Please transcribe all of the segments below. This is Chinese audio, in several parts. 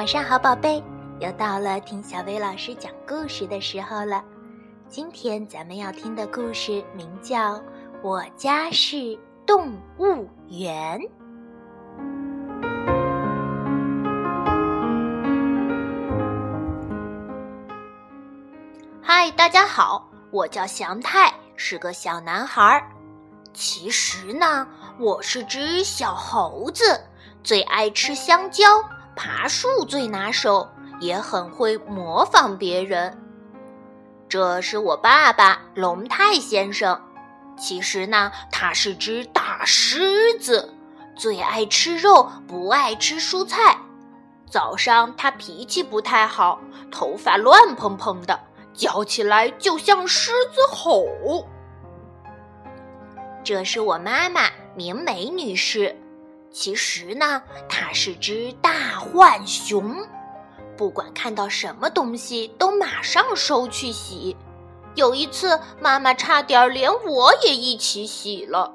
晚上好，宝贝，又到了听小薇老师讲故事的时候了。今天咱们要听的故事名叫《我家是动物园》。嗨，大家好，我叫祥太，是个小男孩儿。其实呢，我是只小猴子，最爱吃香蕉。爬树最拿手，也很会模仿别人。这是我爸爸龙太先生。其实呢，他是只大狮子，最爱吃肉，不爱吃蔬菜。早上他脾气不太好，头发乱蓬蓬的，叫起来就像狮子吼。这是我妈妈明美女士。其实呢，它是只大浣熊，不管看到什么东西都马上收去洗。有一次，妈妈差点连我也一起洗了。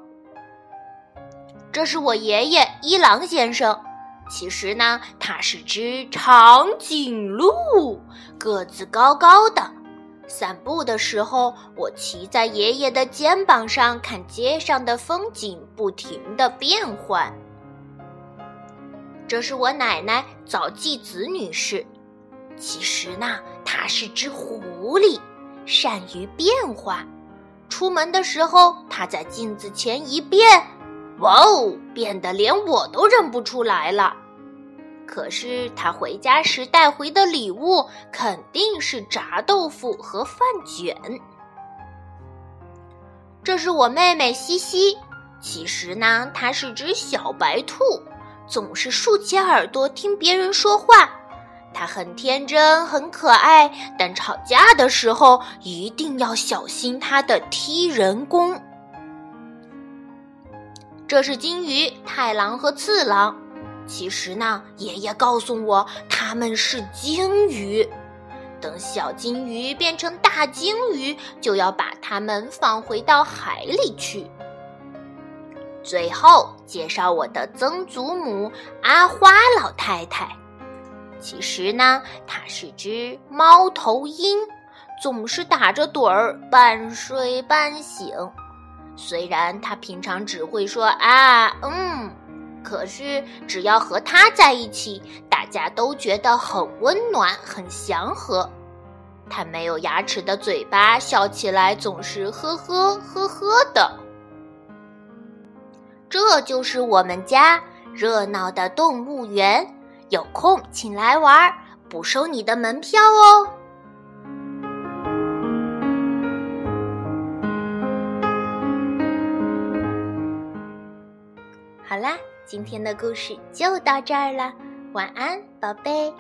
这是我爷爷一郎先生，其实呢，他是只长颈鹿，个子高高的。散步的时候，我骑在爷爷的肩膀上，看街上的风景不停的变换。这是我奶奶早纪子女士，其实呢，她是只狐狸，善于变化。出门的时候，她在镜子前一变，哇哦，变得连我都认不出来了。可是她回家时带回的礼物肯定是炸豆腐和饭卷。这是我妹妹西西，其实呢，她是只小白兔。总是竖起耳朵听别人说话，他很天真，很可爱，但吵架的时候一定要小心他的踢人功。这是金鱼、太郎和次郎，其实呢，爷爷告诉我他们是鲸鱼。等小金鱼变成大鲸鱼，就要把它们放回到海里去。最后介绍我的曾祖母阿花老太太。其实呢，她是只猫头鹰，总是打着盹儿，半睡半醒。虽然她平常只会说啊嗯，可是只要和她在一起，大家都觉得很温暖、很祥和。她没有牙齿的嘴巴，笑起来总是呵呵呵呵的。这就是我们家热闹的动物园，有空请来玩，不收你的门票哦。好啦，今天的故事就到这儿了，晚安，宝贝。